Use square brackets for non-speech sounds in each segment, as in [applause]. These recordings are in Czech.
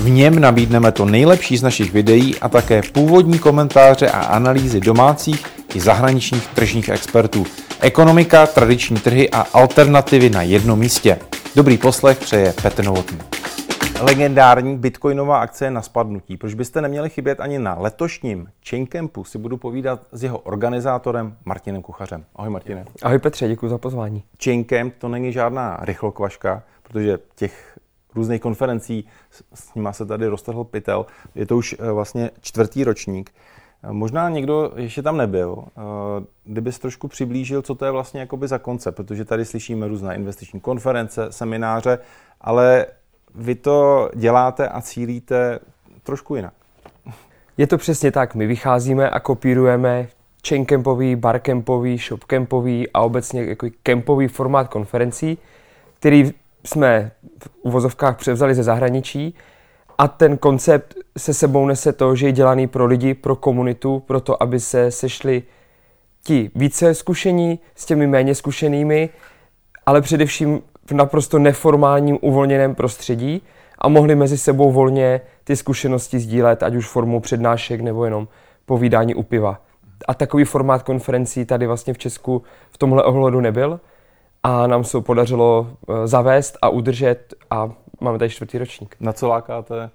V něm nabídneme to nejlepší z našich videí a také původní komentáře a analýzy domácích i zahraničních tržních expertů. Ekonomika, tradiční trhy a alternativy na jednom místě. Dobrý poslech přeje Petr Novotný. Legendární bitcoinová akce je na spadnutí. Proč byste neměli chybět ani na letošním Chaincampu? Si budu povídat s jeho organizátorem Martinem Kuchařem. Ahoj Martine. Ahoj Petře, děkuji za pozvání. Chaincamp to není žádná rychlokvaška, protože těch různých konferencí, s nima se tady roztrhl pytel. Je to už eh, vlastně čtvrtý ročník. Eh, možná někdo ještě tam nebyl, eh, kdybys trošku přiblížil, co to je vlastně jakoby za koncept, protože tady slyšíme různé investiční konference, semináře, ale vy to děláte a cílíte trošku jinak. Je to přesně tak. My vycházíme a kopírujeme chaincampový, barcampový, shopcampový a obecně jako kempový formát konferencí, který jsme v uvozovkách převzali ze zahraničí a ten koncept se sebou nese to, že je dělaný pro lidi, pro komunitu, pro to, aby se sešli ti více zkušení s těmi méně zkušenými, ale především v naprosto neformálním, uvolněném prostředí a mohli mezi sebou volně ty zkušenosti sdílet, ať už formou přednášek nebo jenom povídání u piva. A takový formát konferencí tady vlastně v Česku v tomhle ohledu nebyl a nám se podařilo eh, zavést a udržet a máme tady čtvrtý ročník. Na co lákáte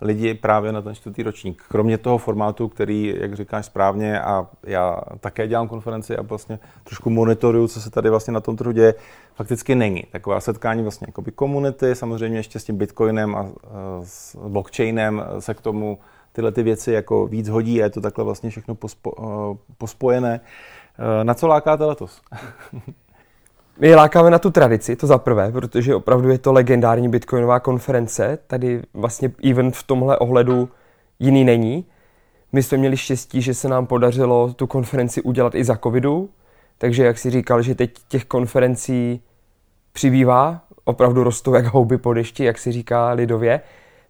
lidi právě na ten čtvrtý ročník? Kromě toho formátu, který, jak říkáš správně, a já také dělám konferenci a vlastně trošku monitoruju, co se tady vlastně na tom trhu děje, fakticky není. Taková setkání vlastně jako komunity, samozřejmě ještě s tím bitcoinem a s blockchainem se k tomu tyhle ty věci jako víc hodí a je to takhle vlastně všechno pospo, eh, pospojené. Eh, na co lákáte letos? [laughs] My lákáme na tu tradici, to za prvé, protože opravdu je to legendární bitcoinová konference. Tady vlastně event v tomhle ohledu jiný není. My jsme měli štěstí, že se nám podařilo tu konferenci udělat i za covidu, takže jak si říkal, že teď těch konferencí přibývá, opravdu rostou jak houby po dešti, jak si říká lidově,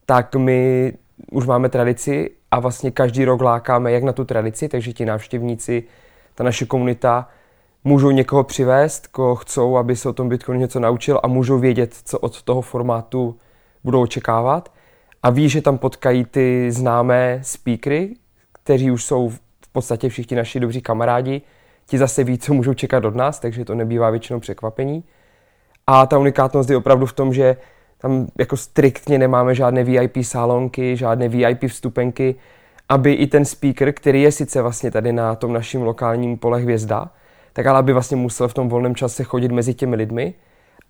tak my už máme tradici a vlastně každý rok lákáme jak na tu tradici, takže ti návštěvníci, ta naše komunita můžou někoho přivést, koho chcou, aby se o tom Bitcoinu něco naučil a můžou vědět, co od toho formátu budou očekávat. A ví, že tam potkají ty známé speakery, kteří už jsou v podstatě všichni naši dobří kamarádi. Ti zase ví, co můžou čekat od nás, takže to nebývá většinou překvapení. A ta unikátnost je opravdu v tom, že tam jako striktně nemáme žádné VIP salonky, žádné VIP vstupenky, aby i ten speaker, který je sice vlastně tady na tom naším lokálním pole hvězda, tak ale aby vlastně musel v tom volném čase chodit mezi těmi lidmi.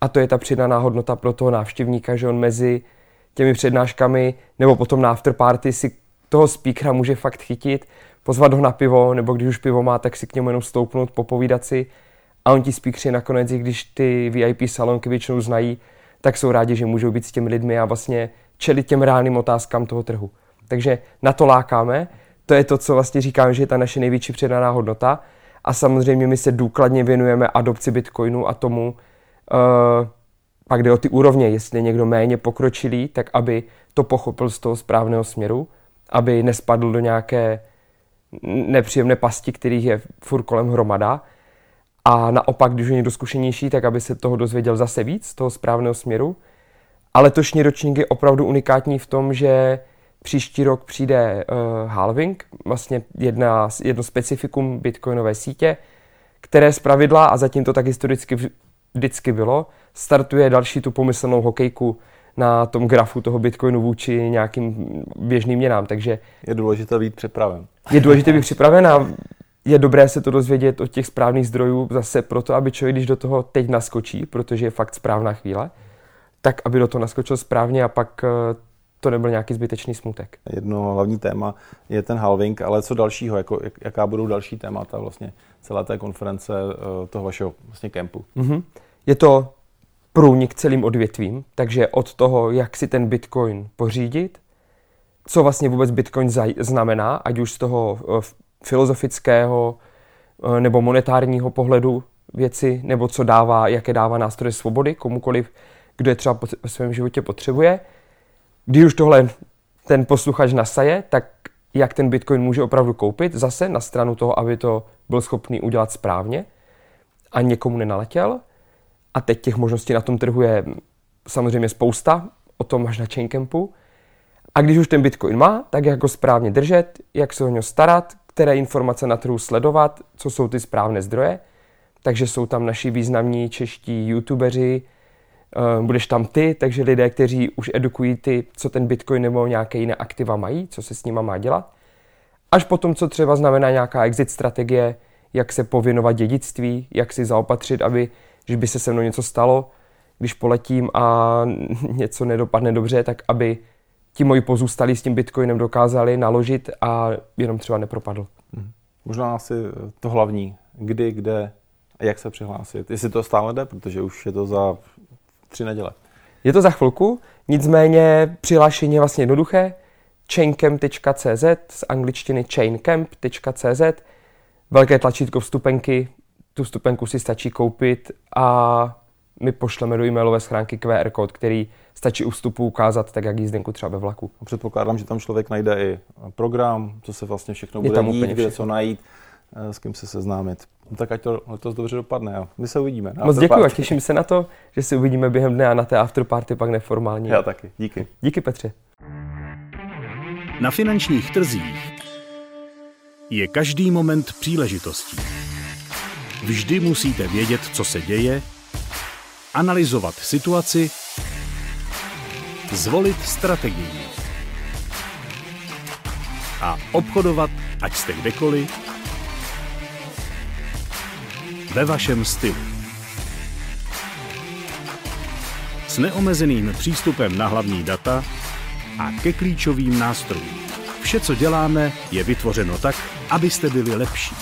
A to je ta přidaná hodnota pro toho návštěvníka, že on mezi těmi přednáškami nebo potom na afterparty si toho speakera může fakt chytit, pozvat ho na pivo, nebo když už pivo má, tak si k němu jenom stoupnout, popovídat si. A on ti speakři nakonec, i když ty VIP salonky většinou znají, tak jsou rádi, že můžou být s těmi lidmi a vlastně čelit těm reálným otázkám toho trhu. Takže na to lákáme. To je to, co vlastně říkám, že je ta naše největší předaná hodnota. A samozřejmě my se důkladně věnujeme adopci Bitcoinu a tomu, uh, pak jde o ty úrovně, jestli je někdo méně pokročilý, tak aby to pochopil z toho správného směru, aby nespadl do nějaké nepříjemné pasti, kterých je furt kolem hromada. A naopak, když je někdo zkušenější, tak aby se toho dozvěděl zase víc, z toho správného směru. A letošní ročník je opravdu unikátní v tom, že Příští rok přijde uh, halving, vlastně jedna, jedno specifikum bitcoinové sítě, které z pravidla, a zatím to tak historicky vždycky bylo, startuje další tu pomyslnou hokejku na tom grafu toho bitcoinu vůči nějakým běžným měnám. Takže je důležité být připraven. Je důležité být připraven a je dobré se to dozvědět od těch správných zdrojů zase proto, aby člověk, když do toho teď naskočí, protože je fakt správná chvíle, tak aby do toho naskočil správně a pak eh, to nebyl nějaký zbytečný smutek. Jedno hlavní téma je ten halving, ale co dalšího, jako, jak, jaká budou další témata vlastně celé té konference eh, toho vašeho vlastně kempu? Mm-hmm. Je to průnik celým odvětvím, takže od toho, jak si ten Bitcoin pořídit, co vlastně vůbec Bitcoin znamená, ať už z toho eh, filozofického eh, nebo monetárního pohledu věci, nebo co dává, jaké dává nástroje svobody komukoliv, kdo je třeba ve svém životě potřebuje. Když už tohle ten posluchač nasaje, tak jak ten Bitcoin může opravdu koupit, zase na stranu toho, aby to byl schopný udělat správně a někomu nenaletěl. A teď těch možností na tom trhu je samozřejmě spousta, o tom máš na Chaincampu. A když už ten Bitcoin má, tak jak ho správně držet, jak se o něj starat, které informace na trhu sledovat, co jsou ty správné zdroje. Takže jsou tam naši významní čeští youtubeři, budeš tam ty, takže lidé, kteří už edukují ty, co ten Bitcoin nebo nějaké jiné aktiva mají, co se s nima má dělat. Až potom, co třeba znamená nějaká exit strategie, jak se pověnovat dědictví, jak si zaopatřit, aby, když by se se mnou něco stalo, když poletím a [laughs] něco nedopadne dobře, tak aby ti moji pozůstalí s tím bitcoinem dokázali naložit a jenom třeba nepropadl. Hmm. Možná asi to hlavní, kdy, kde jak se přihlásit. Jestli to stále jde, protože už je to za tři neděle. Je to za chvilku, nicméně přihlášení je vlastně jednoduché. chaincamp.cz z angličtiny chaincamp.cz velké tlačítko vstupenky, tu vstupenku si stačí koupit a my pošleme do e-mailové schránky QR kód, který stačí u vstupu ukázat, tak jak jízdenku třeba ve vlaku. Předpokládám, že tam člověk najde i program, co se vlastně všechno bude tam dít, kde co najít, s kým se seznámit. No tak ať to letos dobře dopadne. Jo. My se uvidíme. Moc děkuji a těším se na to, že si uvidíme během dne a na té afterparty pak neformálně. Já taky. Díky. Díky Petře. Na finančních trzích je každý moment příležitostí. Vždy musíte vědět, co se děje, analyzovat situaci, zvolit strategii a obchodovat, ať jste kdekoliv, ve vašem stylu. S neomezeným přístupem na hlavní data a ke klíčovým nástrojům. Vše, co děláme, je vytvořeno tak, abyste byli lepší.